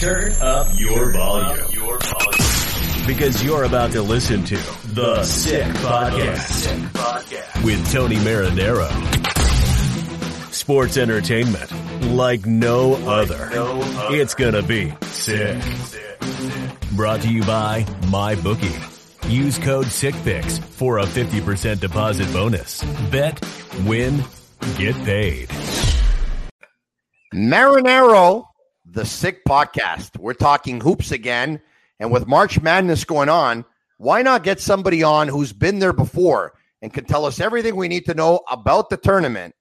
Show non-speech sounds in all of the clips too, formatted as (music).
Turn up your volume. Your volume. Because you're about to listen to The Sick Podcast with Tony Marinaro. Sports entertainment like no other. It's gonna be sick. Brought to you by MyBookie. Use code SickPicks for a 50% deposit bonus. Bet, win, get paid. Marinaro, the Sick Podcast. We're talking hoops again. And with March Madness going on, why not get somebody on who's been there before and can tell us everything we need to know about the tournament?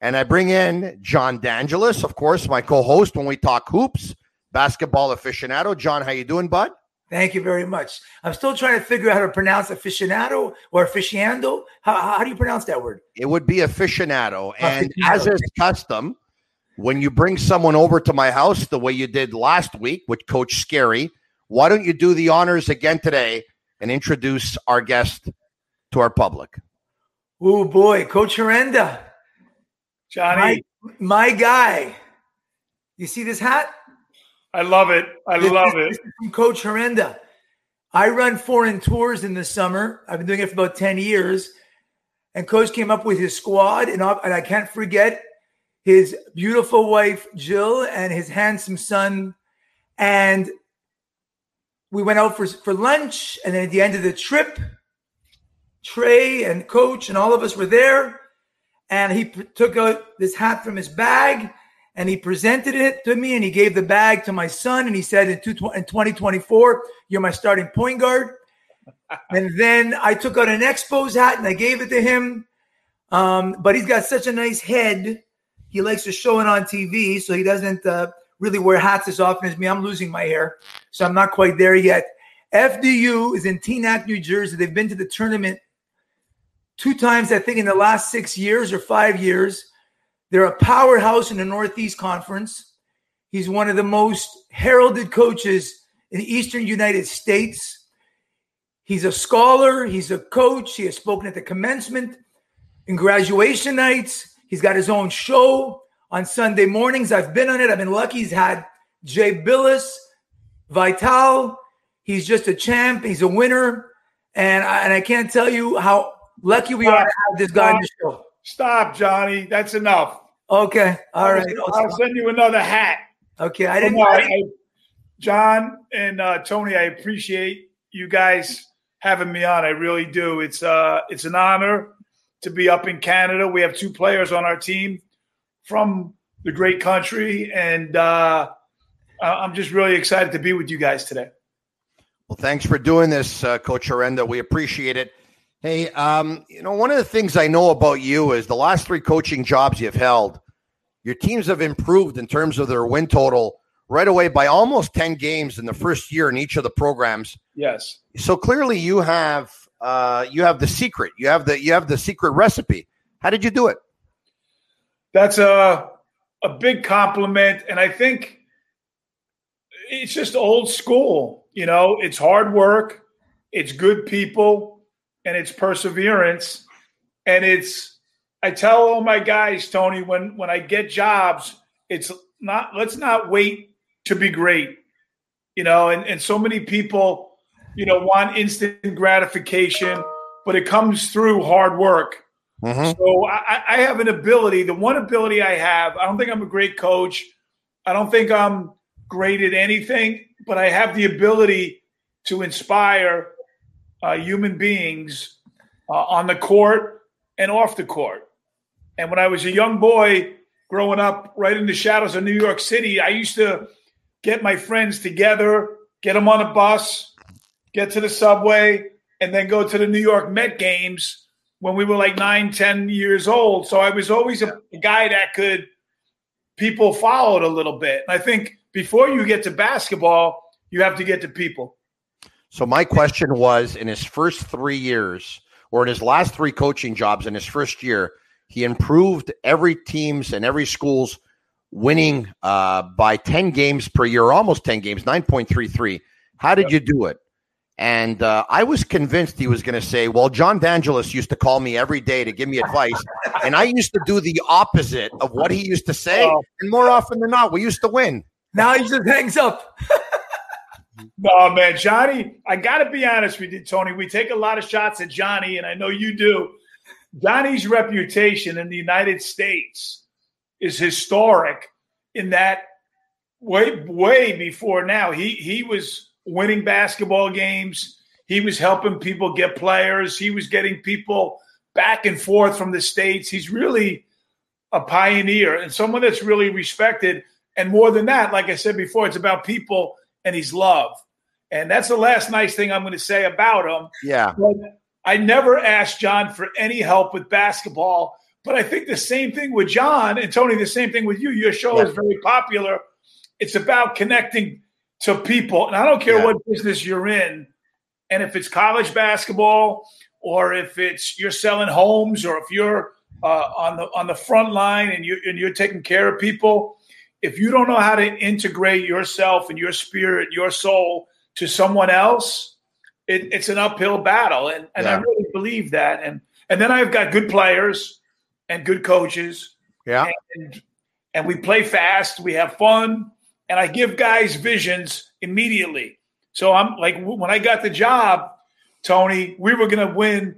And I bring in John Dangelas, of course, my co-host when we talk hoops, basketball aficionado. John, how you doing, bud? Thank you very much. I'm still trying to figure out how to pronounce aficionado or aficionado. How, how do you pronounce that word? It would be aficionado. And as is custom, when you bring someone over to my house the way you did last week with Coach Scary, why don't you do the honors again today and introduce our guest to our public? Oh boy, Coach Herenda, Johnny, my, my guy. You see this hat? I love it. I This- love this it. is from Coach Herenda. I run foreign tours in the summer. I've been doing it for about 10 years. And Coach came up with his squad, and I, and I can't forget his beautiful wife, Jill, and his handsome son. And we went out for, for lunch. And then at the end of the trip, Trey and Coach and all of us were there. And he p- took out this hat from his bag and he presented it to me and he gave the bag to my son and he said in, two, in 2024 you're my starting point guard (laughs) and then i took out an expos hat and i gave it to him um, but he's got such a nice head he likes to show it on tv so he doesn't uh, really wear hats as often as me i'm losing my hair so i'm not quite there yet fdu is in teaneck new jersey they've been to the tournament two times i think in the last six years or five years they're a powerhouse in the Northeast Conference. He's one of the most heralded coaches in the Eastern United States. He's a scholar, he's a coach, he has spoken at the commencement and graduation nights. He's got his own show on Sunday mornings. I've been on it. I've been lucky. He's had Jay Bilas, Vitale. He's just a champ. He's a winner. And I, and I can't tell you how lucky we are to have this guy on the show. Stop, Johnny. That's enough. Okay. All right. I'll send you another hat. Okay. I didn't. I- I- John and uh, Tony, I appreciate you guys having me on. I really do. It's uh, it's an honor to be up in Canada. We have two players on our team from the great country, and uh, I'm just really excited to be with you guys today. Well, thanks for doing this, uh, Coach Herenda. We appreciate it. Hey, um, you know, one of the things I know about you is the last three coaching jobs you've held, your teams have improved in terms of their win total right away by almost 10 games in the first year in each of the programs. Yes. So clearly you have uh, you have the secret. You have the you have the secret recipe. How did you do it? That's a a big compliment, and I think it's just old school. You know, it's hard work, it's good people, and it's perseverance, and it's. I tell all my guys, Tony, when when I get jobs, it's not. Let's not wait to be great. You know, and and so many people, you know, want instant gratification, but it comes through hard work. Mhm. So I, I have an ability. The one ability I have, I don't think I'm a great coach. I don't think I'm great at anything, but I have the ability to inspire uh, human beings uh, on the court and off the court. And when I was a young boy growing up right in the shadows of New York City, I used to get my friends together, get them on a bus, get to the subway, and then go to the New York Met games when we were like nine, ten years old. So I was always a, guy that could people followed a little bit. And I think before you get to basketball, you have to get to people. So my question was in his first three years, or in his last three coaching jobs in his first year, he improved every team's and every school's winning uh, by 10 games per year, almost 10 games, 9.33. How did you do it? And uh, I was convinced he was going to say, well, John Dangelas used to call me every day to give me advice. and I used to do the opposite of what he used to say. Oh. And more often than not, we used to win. Now he just hangs up. (laughs) no, man, Johnny, I got to be honest with you, Tony. We take a lot of shots at Johnny, and I know you do. Johnny's reputation in the United States is historic in that way, way before now. He he was winning basketball games. He was helping people get players. He was getting people back and forth from the states. He's really a pioneer and someone that's really respected. And more than that, like I said before, it's about people and he's loved. And that's the last nice thing I'm going to say about him. Yeah. But I never asked John for any help with basketball. But I think the same thing with John and Tony, the same thing with you. Your show yeah. is very popular. It's about connecting to people. And I don't care yeah. what business you're in. And if it's college basketball or if it's you're selling homes or if you're uh, on the on the front line and you and you're taking care of people, if you don't know how to integrate yourself and your spirit, your soul to someone else, it, it's an uphill battle. And and yeah. I really believe that. And and then I've got good players and good coaches. Yeah. And, and we play fast, we have fun, and I give guys visions immediately. So I'm like when I got the job, Tony, we were going to win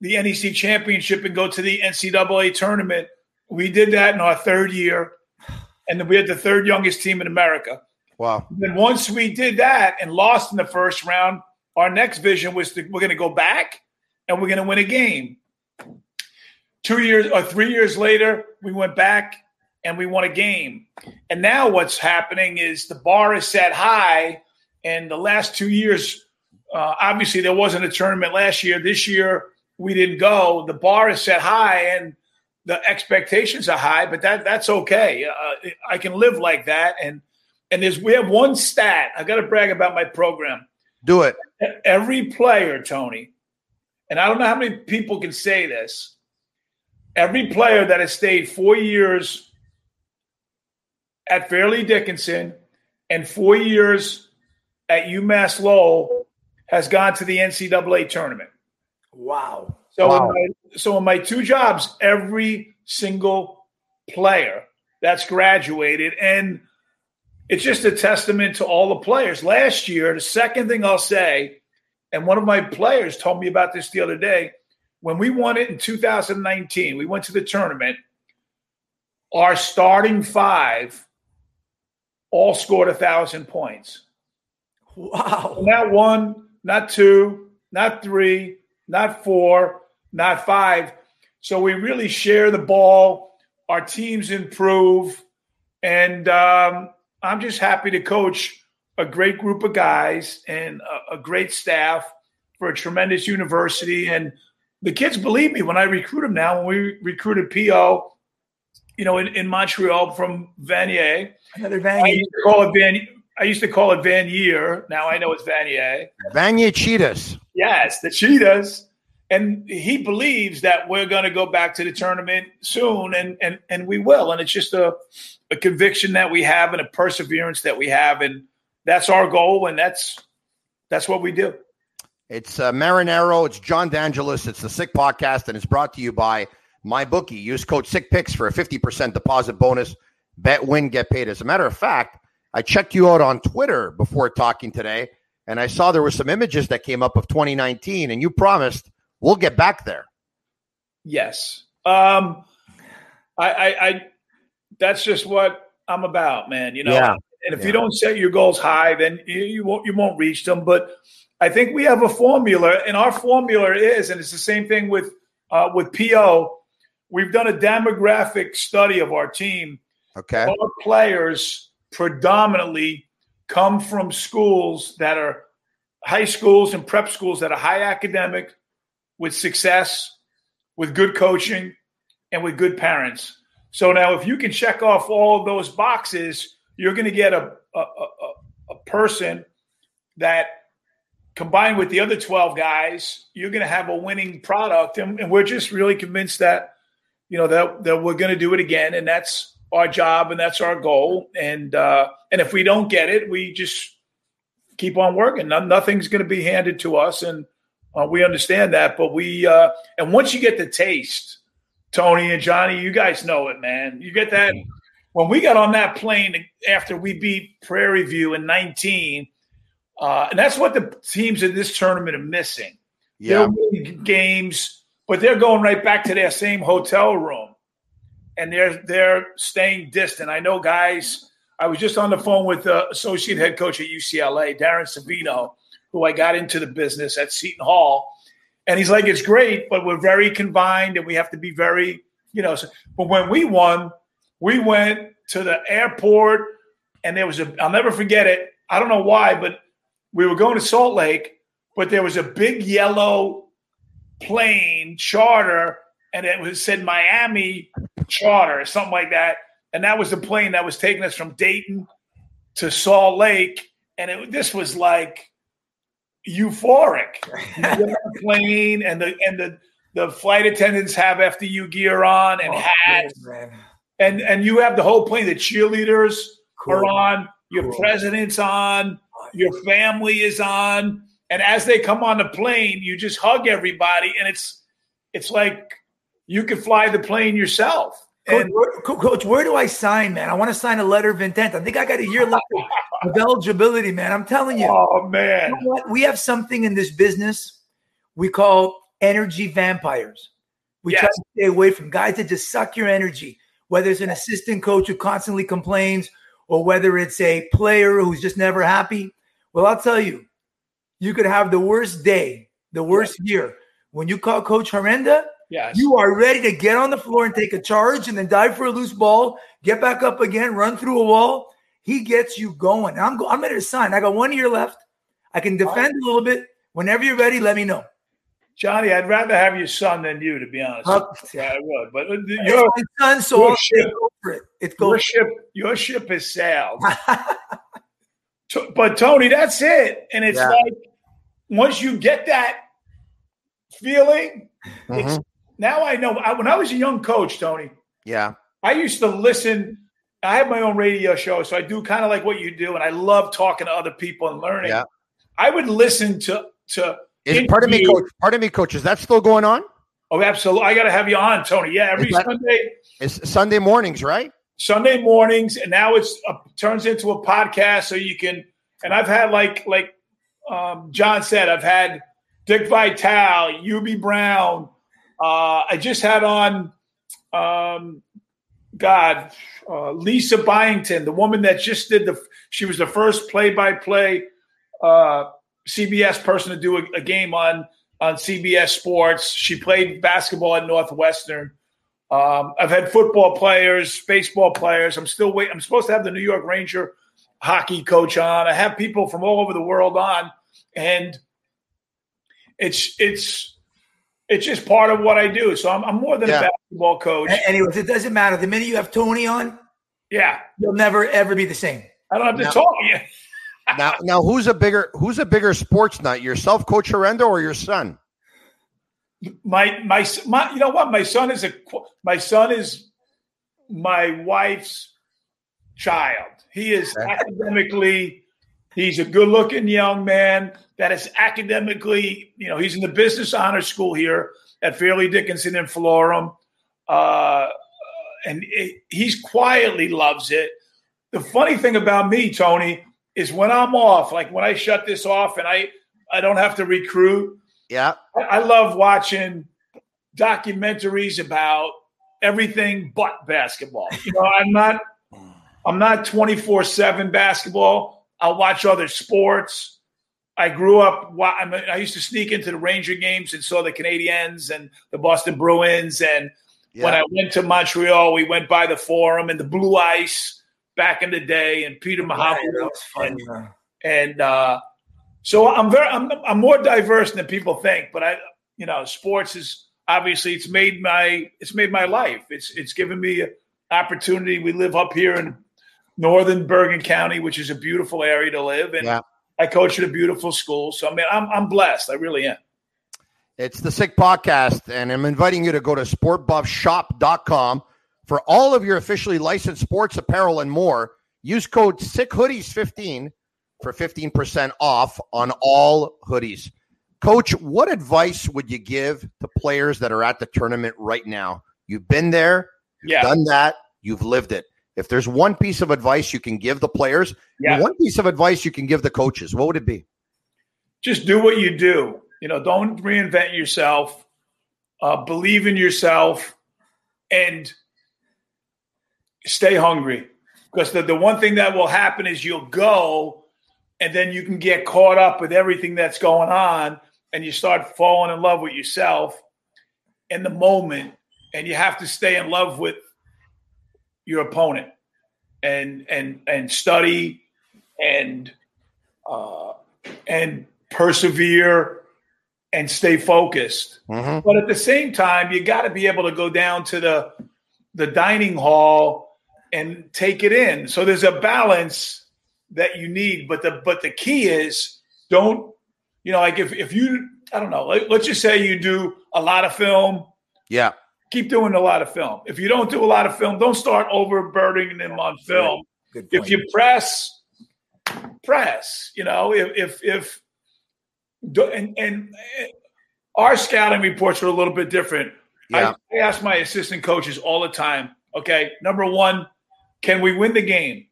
the NEC championship and go to the NCAA tournament. We did that in our third year, and then we had the third youngest team in America. Wow! And then once we did that and lost in the first round, our next vision was to, we're going to go back and we're going to win a game. Two years or three years later, we went back and we won a game. And now what's happening is the bar is set high. And the last two years, uh, obviously there wasn't a tournament last year. This year we didn't go. The bar is set high and the expectations are high, but that that's okay. Uh, I can live like that. And and there's we have one stat. I got to brag about my program. Do it. Every player, Tony, and I don't know how many people can say this. Every player that has stayed four years at Fairleigh Dickinson and four years at UMass Lowell has gone to the NCAA tournament. Wow. So, wow. In my, so in my two jobs, every single player that's graduated, and it's just a testament to all the players. Last year, the second thing I'll say, and one of my players told me about this the other day, when we won it in 2019, we went to the tournament. Our starting five all scored a thousand points. Wow. Not one, not two, not three, not four, not five. So we really share the ball. Our teams improve. And um, I'm just happy to coach a great group of guys and a, a, great staff for a tremendous university. And the kids believe me when I recruit them now. When we recruited PO, you know, in, in Montreal from Vanier. Another Vanier. I used to call it Van. I used to call it Vanier. Now I know it's Vanier. Vanier Cheetahs. Yes, the Cheetahs. And he believes that we're going to go back to the tournament soon, and and and we will. And it's just a a conviction that we have and a perseverance that we have, and that's our goal, and that's that's what we do. It's uh, Marinaro. It's John Dangelas. It's the Sick Podcast, and it's brought to you by my bookie. Use code Sick Picks for a fifty percent deposit bonus. Bet, win, get paid. As a matter of fact, I checked you out on Twitter before talking today, and I saw there were some images that came up of 2019, and you promised we'll get back there. Yes. Um, I, I, I that's just what I'm about, man. You know, yeah. and if yeah. you don't set your goals high, then you, you won't you won't reach them. But I think we have a formula, and our formula is, and it's the same thing with uh, with PO. We've done a demographic study of our team. Okay, our players predominantly come from schools that are high schools and prep schools that are high academic, with success, with good coaching, and with good parents. So now, if you can check off all of those boxes, you're going to get a, a, a, a person that combined with the other 12 guys, you're going to have a winning product. And, and, we're just really convinced that, you know, that, that we're going to do it again. And that's our job and that's our goal. And, uh, and if we don't get it, we just keep on working. No, nothing's going to be handed to us. And uh, we understand that. But we, uh, and once you get the taste, Tony and Johnny, you guys know it, man. You get that when we got on that plane after we beat Prairie View in 19, uh, and that's what the teams in this tournament are missing. Yeah. They're winning games, but they're going right back to their same hotel room, and they're they're staying distant. I know guys. I was just on the phone with the associate head coach at UCLA, Darren Savino, who I got into the business at Seton Hall, and he's like, "It's great, but we're very confined, and we have to be very, you know." So, but when we won, we went to the airport, and there was a. I'll never forget it. I don't know why, but we were going to Salt Lake, but there was a big yellow plane charter, and it was said Miami charter or something like that, and that was the plane that was taking us from Dayton to Salt Lake, and it, this was like euphoric. (laughs) You get on the plane, and the and the the flight attendants have FDU gear on and Oh, hats, man. and and you have the whole plane. The cheerleaders are on, your Cool. president's on, your family is on, and as they come on the plane, you just hug everybody, and it's it's like you can fly the plane yourself. Coach, And where, Coach, where do I sign, man? I want to sign a letter of intent. I think I got a year left (laughs) of- eligibility, man. I'm telling you. oh You man, know what? We have something in this business we call energy vampires. We try to stay away from guys that just suck your energy, whether it's an assistant coach who constantly complains or whether it's a player who's just never happy. Well, I'll tell you, you could have the worst day, the worst year. When you call Coach Herenda, yes, you are ready to get on the floor and take a charge and then dive for a loose ball, get back up again, run through a wall. He gets you going. I'm go- I'm ready to sign. I got one year left. I can defend a little bit. Whenever you're ready, let me know. Johnny, I'd rather have your son than you, to be honest. Uh, yeah, I would. But uh, your son, so your I'll ship. it. It's your ship, your ship has sailed. (laughs) To- But Tony, that's it. And it's Yeah. like once you get that feeling, it's Mhm. now I know. I, when I was a young coach, Tony, Yeah. I used to listen. I have my own radio show, so I do kind of like what you do, and I love talking to other people and learning. Yeah. I would listen to to. Is, pardon me, coach. Pardon me, coach. Is that still going on? Oh, absolutely! I got to have you on, Tony. Yeah, every Is that- Sunday. It's Sunday mornings, right? Sunday mornings, and now it's a, turns into a podcast, so you can. And I've had like like um, John said, I've had Dick Vitale, Hubie Brown. Uh, I just had on, um, God, uh, Lisa Byington, the woman that just did the. She was the first play-by-play uh, CBS person to do a, a game on on CBS Sports. She played basketball at Northwestern. Um, I've had football players, baseball players. I'm still waiting. I'm supposed to have the New York Ranger hockey coach on. I have people from all over the world on, and it's it's it's just part of what I do. So I'm, I'm more than Yeah. a basketball coach. A- Anyways, it doesn't matter. The minute you have Tony on, Yeah, you'll never ever be the same. I don't have to No. talk. Yeah. now, now, who's a bigger who's a bigger sports nut? Yourself, Coach Herenda, or your son? My, my my you know what? My son is a my son is my wife's child. He is academically he's a good-looking young man that is academically, you know, he's in the business honor school here at Fairleigh Dickinson in Florham. Uh, and it, he's quietly loves it. The funny thing about me, Tony, is when I'm off, like when I shut this off and I I don't have to recruit, Yeah. I, I love watching documentaries about everything but basketball. You know, I'm not I'm not 24/7 basketball. I'll watch other sports. I grew up I, mean, I used to sneak into the Ranger games and saw the Canadiens and the Boston Bruins and Yeah. when I went to Montreal, we went by the Forum and the Blue Ice back in the day and Peter Yeah, Mahavir that was fun. yeah. and uh, so I'm very I'm, I'm more diverse than people think. But I, you know, sports is obviously it's made my it's made my life. It's it's given me an opportunity. We live up here in northern Bergen County, which is a beautiful area to live, and Yeah. I coach at a beautiful school. So I mean, I'm I'm blessed. I really am. It's the Sick Podcast, and I'm inviting you to go to sportbuffshop.com for all of your officially licensed sports apparel and more. Use code SICKHoodies15 for 15% off on all hoodies. Coach, what advice would you give to players that are at the tournament right now? You've been there, you've Yeah. done that, you've lived it. if there's one piece of advice you can give the players, Yeah. one piece of advice you can give the coaches, what would it be? just do what you do. You know, don't reinvent yourself. Uh, believe in yourself, and stay hungry. Because the, the one thing that will happen is you'll go, and then you can get caught up with everything that's going on, and you start falling in love with yourself in the moment, and you have to stay in love with your opponent, and and and study, and uh, and persevere and stay focused. Mhm. But at the same time, you got to be able to go down to the the dining hall and take it in. So there's a balance that you need. But the but the key is don't you know like if if you I don't know let, let's just say you do a lot of film. Yeah. Keep doing a lot of film. If you don't do a lot of film, don't start overburdening them on film if you press, press. You know, if if if and and our scouting reports are a little bit different. Yeah. I, I ask my assistant coaches all the time. Okay, number one, can we win the game?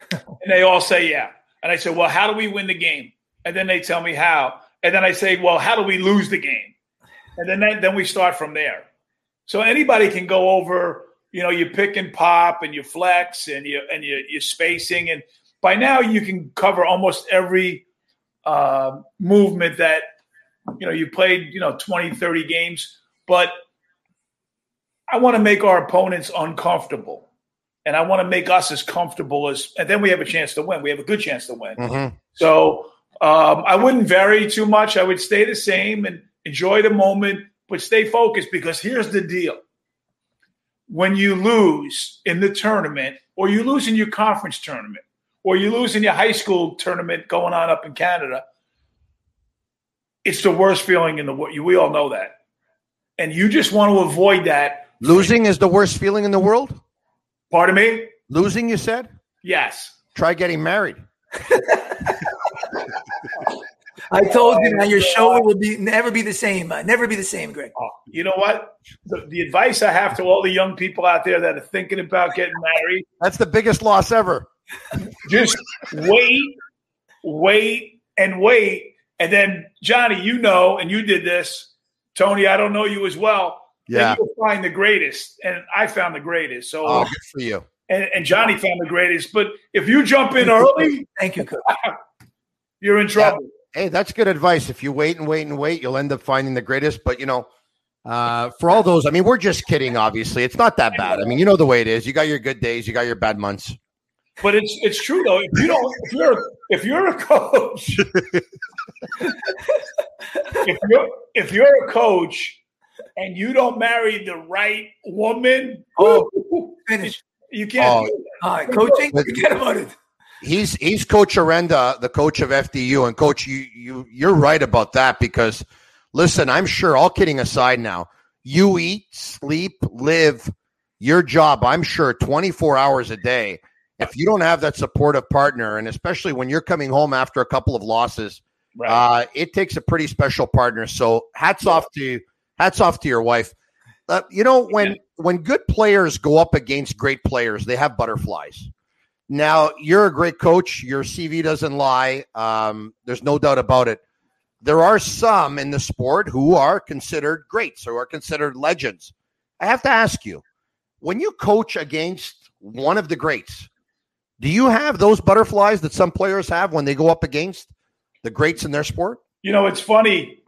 (laughs) and they all say yeah. And I say, well, how do we win the game? And then they tell me how. And then I say, well, how do we lose the game? And then then we start from there. So anybody can go over, you know, you pick and pop and you flex and you and you you're spacing and by now you can cover almost every uh, movement that you know you played, you know, 20, 30 games, but I want to make our opponents uncomfortable. And I want to make us as comfortable as and then we have a chance to win. We have a good chance to win. Mhm. So um, I wouldn't vary too much. I would stay the same and enjoy the moment, but stay focused because here's the deal. When you lose in the tournament, or you lose in your conference tournament, or you lose in your high school tournament going on up in Canada, it's the worst feeling in the world. We all know that. And you just want to avoid that. Losing is the worst feeling in the world? Pardon me? Losing, you said? Yes. Try getting married. (laughs) I told you now your show will be never be the same. Uh, never be the same, Greg. Oh, you know what? The, the advice I have to all the young people out there that are thinking about getting married That's the biggest loss ever. just wait, wait, and wait. And then, Johnny, you know, and you did this. Tony, I don't know you as well. Yeah. You'll find the greatest. And I found the greatest. So, Oh, good for you. and, and Johnny found the greatest. But if you jump in early, Thank you, (laughs) you're in trouble. Hey, that's good advice. If you wait and wait and wait, you'll end up finding the greatest. But you know, uh, for all those, I mean, we're just kidding. Obviously, it's not that bad. I mean, you know the way it is. You got your good days, you got your bad months. But it's it's true though. If you don't, if you're if you're a coach, (laughs) if you're if you're a coach and you don't marry the right woman, Oh, (laughs) finish. you can't. Oh, do. All right, coaching. Forget about it. He's he's Coach Herenda, the coach of FDU, and Coach, you you you're right about that because, listen, I'm sure. All kidding aside, now you eat, sleep, live your job. I'm sure 24 hours a day. If you don't have that supportive partner, and especially when you're coming home after a couple of losses, Right. uh, it takes a pretty special partner. So hats off to hats off to your wife. Uh, you know when when good players go up against great players, they have butterflies. Now you're a great coach. Your CV doesn't lie. Um, there's no doubt about it. There are some in the sport who are considered greats, who are considered legends. I have to ask you, when you coach against one of the greats, do you have those butterflies that some players have when they go up against the greats in their sport? You know, it's funny.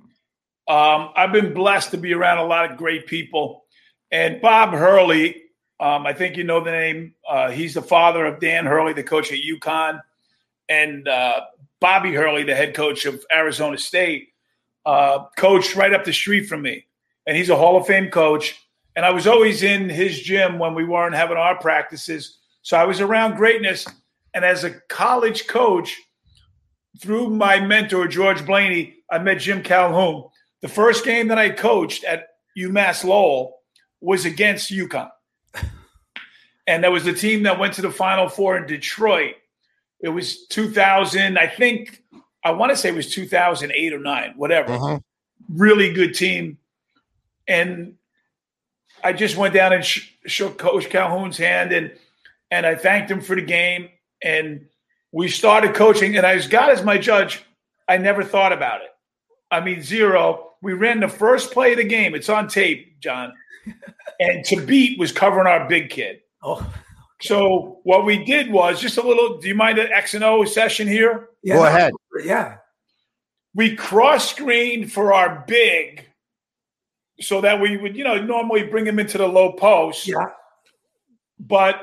Um, I've been blessed to be around a lot of great people. And Bob Hurley, um, I think you know the name. Uh, he's the father of Dan Hurley, the coach at UConn, and uh, Bobby Hurley, the head coach of Arizona State, uh, coached right up the street from me. And he's a Hall of Fame coach. And I was always in his gym when we weren't having our practices. So I was around greatness. And as a college coach, through my mentor, George Blaney, I met Jim Calhoun. The first game that I coached at UMass Lowell was against UConn. (laughs) And that was the team that went to the Final Four in Detroit. It was 2000, I think, I want to say it was 2008 or 9, whatever. Uh-huh. Really good team. And I just went down and sh- shook Coach Calhoun's hand and and I thanked him for the game. And we started coaching, and as God is my judge, I never thought about it. I mean, zero. We ran the first play of the game. It's on tape, John. and Thabeet was covering our big kid. Oh, So what we did was just a little. Do you mind an X and O session here? yeah, Go ahead. Yeah. We cross screened for our big, so that we would, you know, normally bring him into the low post. Yeah. But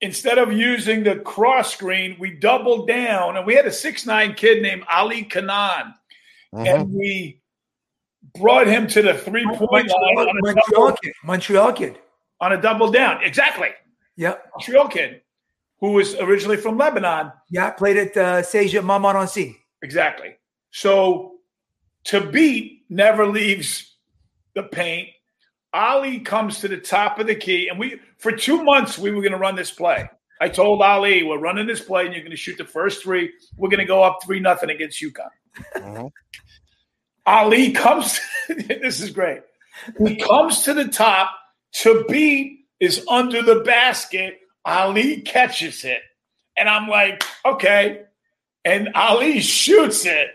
instead of using the cross screen, we doubled down, and we had a six nine kid named Ali Kanan, Mhm. and we brought him to the three point line Montreal, on a, Montreal double, kid. Montreal kid. on a double down. Exactly, Yeah. Montreal kid who was originally from Lebanon. Yeah. Played at uh, Cégep Montmorency. Exactly. So Thabeet never leaves the paint. Ali comes to the top of the key, and we for two months we were going to run this play. I told Ali, "We're running this play, and you're going to shoot the first three. We're going to go up three nothing against UConn." Mhm. Ali comes. (laughs) this is great. He comes to the top. Thabeet is under the basket. Ali catches it, and I'm like, okay. And Ali shoots it.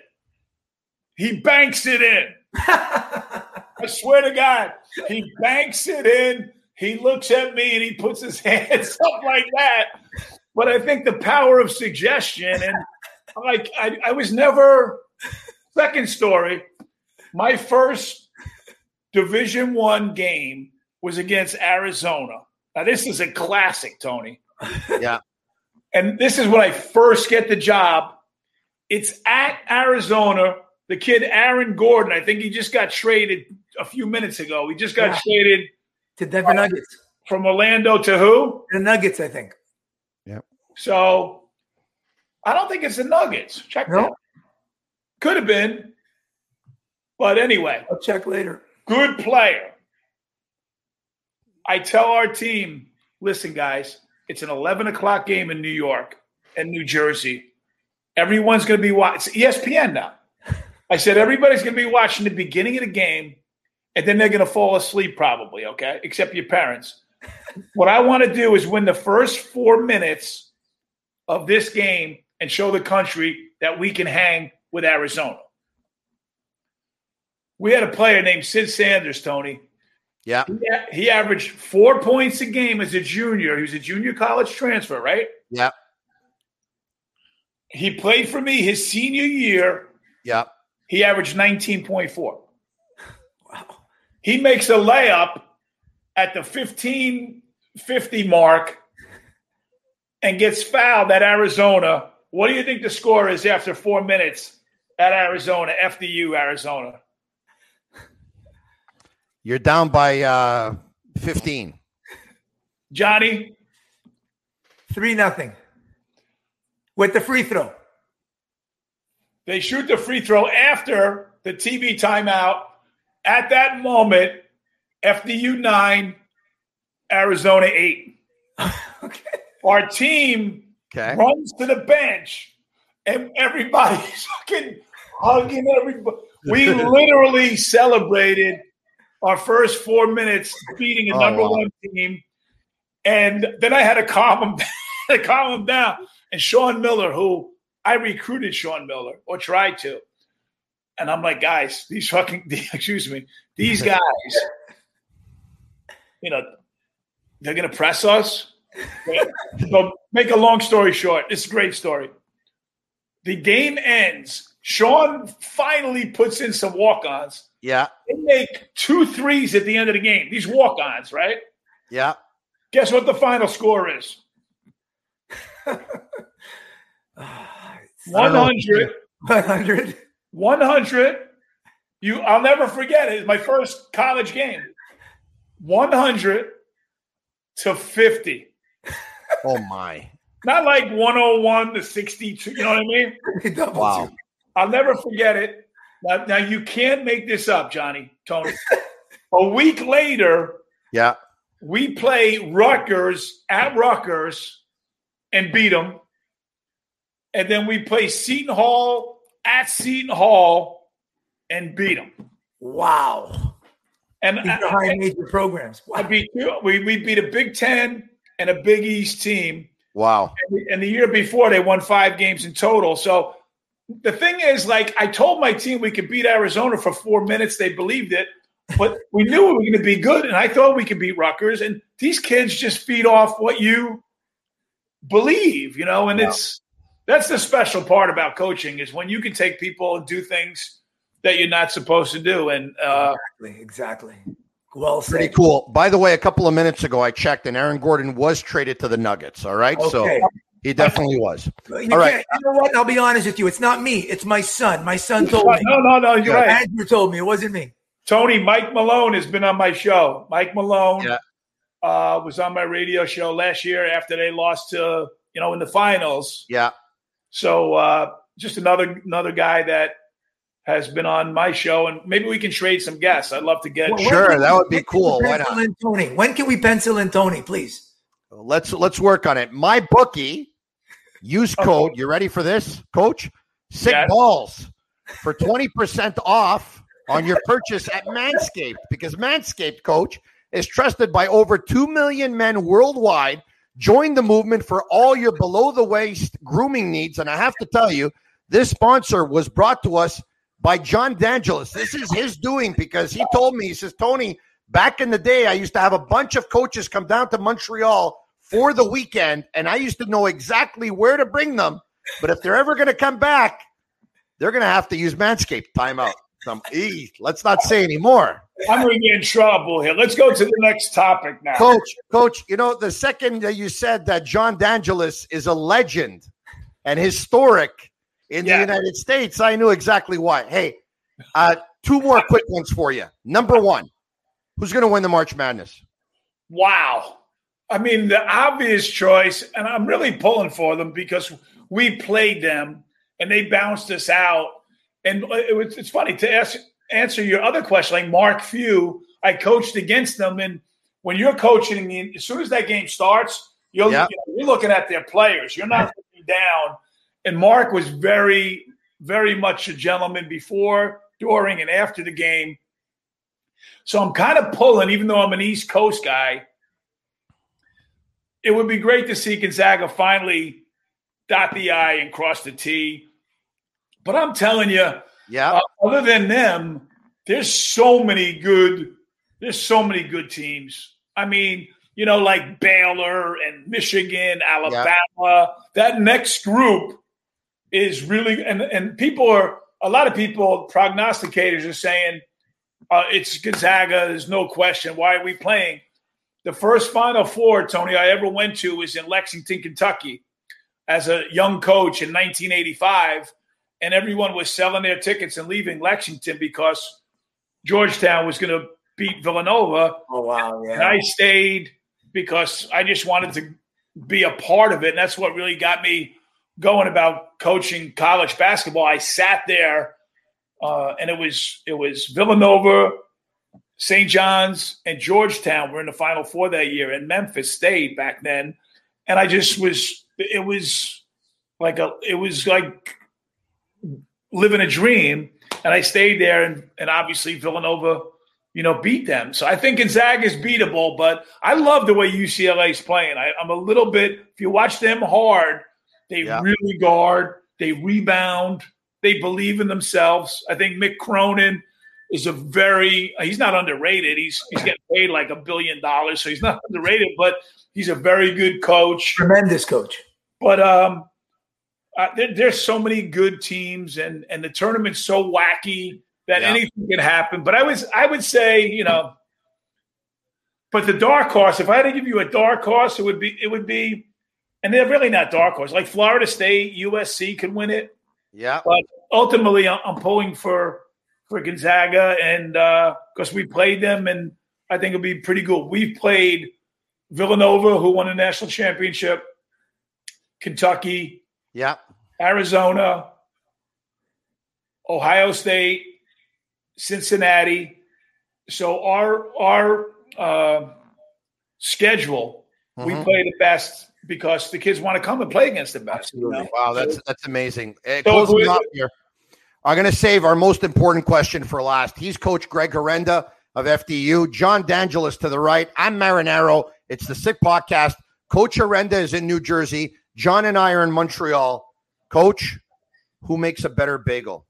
He banks it in. (laughs) I swear to God, he banks it in. He looks at me and he puts his (laughs) hands up like that. But I think the power of suggestion and like I, I was never second story. My first Division One game was against Arizona. Now this is a classic, Tony. Yeah. And this is when I first get the job. It's at Arizona. The kid Aaron Gordon, I think he just got traded a few minutes ago. He just got Yeah. traded to Denver Nuggets. from Orlando to who? The Nuggets, I think. Yeah. So I don't think it's the Nuggets. Check No? that. Could have been. But anyway, I'll check later. good player. I tell our team, listen, guys, it's an 11 o'clock game in New York and New Jersey. Everyone's going to be watching. It's ESPN now. I said, everybody's going to be watching the beginning of the game, and then they're going to fall asleep probably, okay? Except your parents. what I want to do is win the first four minutes of this game and show the country that we can hang with Arizona. We had a player named Sid Sanders, Tony. Yeah. He, he averaged four points a game as a junior. He was a junior college transfer, right? Yeah. He played for me his senior year. Yeah. He averaged 19.4. Wow. He makes a layup at the 1550 mark and gets fouled at Arizona. What do you think the score is after four minutes at Arizona, FDU, Arizona? You're down by uh, 15. Johnny, Three nothing. With the free throw. They shoot the free throw after the TV timeout. At that moment, FDU nine, Arizona eight. (laughs) Okay. Our team Okay. runs to the bench, and everybody's (laughs) fucking hugging everybody. We (laughs) literally celebrated our first four minutes beating a Oh, number wow. one team, and then I had to calm him, to (laughs) calm him down. And Sean Miller, who I recruited, Sean Miller or tried to, and I'm like, guys, these fucking, (laughs) excuse me, these (laughs) guys, you know, they're gonna press us. so make a long story short, it's a great story. The game ends. Sean finally puts in some walk-ons. Yeah. They make two threes at the end of the game. These walk-ons, right? Yeah. Guess what the final score is? (laughs) Ah, 100. 100. 100. You I'll never forget it. It's my first college game. 100 to 50. (laughs) Oh my. Not like 101 to 62. You know what I mean? (laughs) Wow. I'll never forget it. Now, now you can't make this up, Johnny, Tony. A week later, Yeah. we play Rutgers at Rutgers and beat them. And then we play Seton Hall at Seton Hall and beat them. Wow. And These are high major programs. I beat you. We, we beat a Big Ten and a Big East team. Wow. And the year before, they won five games in total. So the thing is, like, I told my team we could beat Arizona for four minutes. They believed it, but we knew we were going to be good. And I thought we could beat Rutgers. And these kids just feed off what you believe, you know, and wow. it's that's the special part about coaching is when you can take people and do things that you're not supposed to do. And uh, exactly, exactly. Well, said. pretty cool. By the way, a couple of minutes ago, I checked, and Aaron Gordon was traded to the Nuggets. All right, okay. so he definitely was. You all right. You know what? I'll be honest with you. It's not me. It's my son. My son told me. No, no, no. You're right. Andrew told me. It wasn't me. Tony, Mike Malone has been on my show. Mike Malone yeah. uh, was on my radio show last year after they lost to, you know, in the finals. Yeah. So uh, just another another guy that has been on my show, and maybe we can trade some guests. I'd love to get. Well, sure, that would be cool. Why not? Tony, when can we pencil in Tony, please? Let's let's work on it. My bookie, use oh. code. Okay. You ready for this, Coach? Sick yes. balls for twenty percent off on your purchase at Manscaped because Manscaped, Coach, is trusted by over two million men worldwide. Join the movement for all your below the waist grooming needs, and I have to tell you, this sponsor was brought to us by John Dangelas. This is his doing because he told me, he says, Tony, back in the day, I used to have a bunch of coaches come down to Montreal for the weekend, and I used to know exactly where to bring them. But if they're ever going to come back, they're going to have to use Manscaped timeout. Some e. Let's not say anymore. I'm going to get in trouble here. Let's go to the next topic now. Coach, coach, you know, the second that you said that John Dangelas is a legend and historic in yeah. the United States, I knew exactly why. Hey, uh, two more quick ones for you. Number one, who's going to win the March Madness? Wow. I mean, the obvious choice, and I'm really pulling for them because we played them and they bounced us out. And it was, it's funny to ask, answer your other question, like Mark Few, I coached against them. And when you're coaching, as soon as that game starts, you're, yep. know, you're looking at their players. You're not looking down and Mark was very, very much a gentleman before, during, and after the game. So I'm kind of pulling, even though I'm an East Coast guy. It would be great to see Gonzaga finally dot the I and cross the T. But I'm telling you, yeah. Uh, other than them, there's so many good. There's so many good teams. I mean, you know, like Baylor and Michigan, Alabama. Yeah. That next group is really and and people are a lot of people prognosticators are saying uh, it's Gonzaga. There's no question. Why are we playing? The first Final Four, Tony, I ever went to was in Lexington, Kentucky, as a young coach in 1985, and everyone was selling their tickets and leaving Lexington because Georgetown was going to beat Villanova. Oh wow! Yeah. And I stayed because I just wanted to be a part of it, and that's what really got me going about coaching college basketball, I sat there, uh, and it was it was Villanova, St. John's, and Georgetown were in the Final Four that year, and Memphis State back then, and I just was it was like a it was like living a dream, and I stayed there, and and obviously Villanova. You know, beat them. So I think Gonzaga is beatable, but I love the way UCLA is playing. I, I'm a little bit. If you watch them hard, they yeah. really guard. They rebound. They believe in themselves. I think Mick Cronin is a very he's not underrated. He's he's getting paid like a billion dollars, so he's not (laughs) underrated, but he's a very good coach. Tremendous coach. But um uh, there, there's so many good teams and and the tournament's so wacky that yeah. anything can happen. But I was I would say, you know, but the dark horse, if I had to give you a dark horse, it would be it would be and they're really not dark horse. Like Florida State, USC can win it. Yeah, but ultimately, I'm pulling for for Gonzaga, and because uh, we played them, and I think it'll be pretty good. We've played Villanova, who won a national championship, Kentucky, yeah, Arizona, Ohio State, Cincinnati. So our our uh, schedule, mm-hmm. we play the best because the kids want to come and play against the best. You know? Wow, that's that's amazing. so closing up here, I'm going to save our most important question for last. He's Coach Greg Herenda of FDU. John Dangelas to the right. I'm Marinaro. It's the Sick Podcast. Coach Herenda is in New Jersey. John and I are in Montreal. Coach, who makes a better bagel,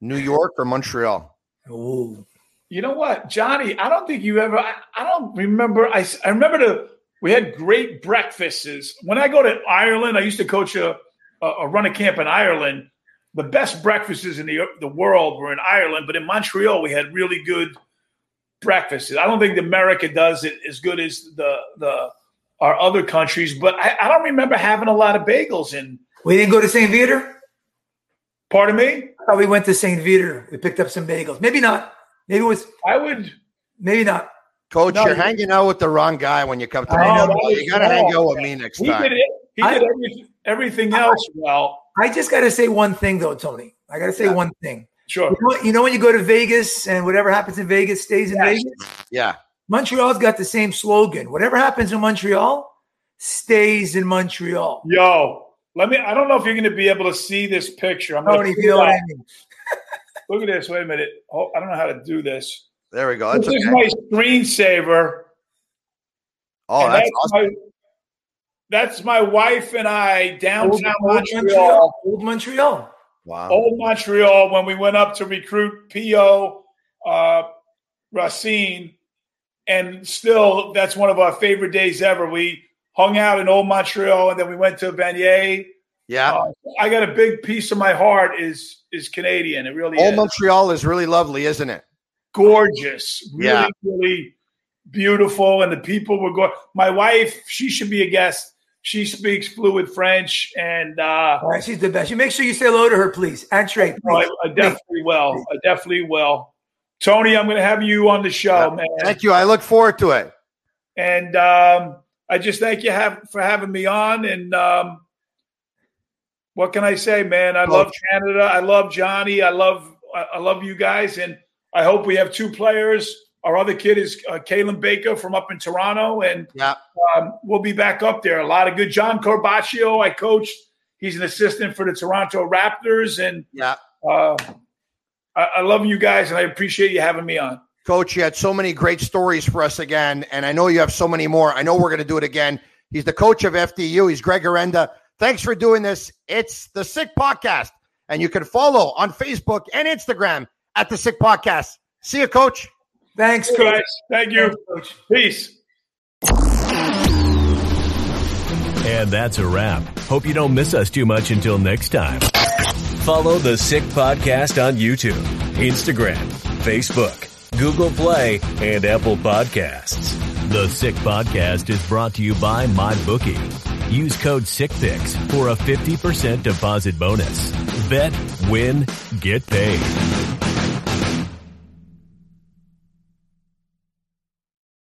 New York or Montreal? Ooh. You know what, Johnny? I don't think you ever. I, I don't remember. I, I remember the we had great breakfasts. When I go to Ireland, I used to coach a, a, a run a camp in Ireland. The best breakfasts in the the world were in Ireland, but in Montreal we had really good breakfasts. I don't think America does it as good as the the our other countries, but I, I don't remember having a lot of bagels in. We didn't go to St. Viateur? Pardon me? Oh, we went to St. Viateur. We picked up some bagels. Maybe not. Maybe it was, I would. maybe not. Coach, No, you're hanging out with the wrong guy when you come to I know. Montreal. You got to oh, hang out with me next He time. did it. He I- did every, everything else well. I just got to say one thing, though, Tony. I got to say Yeah. one thing. Sure. You know, you know when you go to Vegas and whatever happens in Vegas stays in Yes. Vegas? Yeah. Montreal's got the same slogan. Whatever happens in Montreal stays in Montreal. Yo, let me. I don't know if you're going to be able to see this picture. I'm going Tony, to you know what I mean? look at this. Wait a minute. Oh, I don't know how to do this. There we go. That's this is my screensaver. Oh, and that's awesome. My, that's my wife and I downtown old Montreal. Montreal. Old Montreal. Wow. Old Montreal when we went up to recruit P.O. Uh, Racine. And still, that's one of our favorite days ever. We hung out in Old Montreal and then we went to Vanier. Yeah. Uh, I got a big piece of my heart is is Canadian. It really Old is. Montreal is really lovely, isn't it? gorgeous, really, Yeah. really beautiful, and the people were going. My wife, she should be a guest. She speaks fluid French, and uh, All right, she's the best. You make sure you say hello to her, please. Entree, oh, I, please. I definitely will. I definitely will. Tony, I'm going to have you on the show, man. Thank you. I look forward to it. And um, I just thank you have, for having me on. And um, what can I say, man? I love Canada. I love Johnny. I love I I love you guys, and I hope we have two players. Our other kid is uh, Kalen Baker from up in Toronto, and Yeah. um, we'll be back up there. A lot of good. John Corbaccio, I coached. He's an assistant for the Toronto Raptors, and Yeah. uh, I, I love you guys, and I appreciate you having me on. Coach, you had so many great stories for us again, and I know you have so many more. I know we're going to do it again. He's the coach of FDU. He's Greg Herenda. Thanks for doing this. It's the Sick Podcast, and you can follow on Facebook and Instagram at the Sick Podcast. See you, Coach. Thanks, Coach, coach. thank you. Coach. Peace. And that's a wrap. Hope you don't miss us too much until next time. Follow the Sick Podcast on YouTube, Instagram, Facebook, Google Play, and Apple Podcasts. The Sick Podcast is brought to you by MyBookie. Use code SickPicks for a 50% deposit bonus. Bet, win, get paid.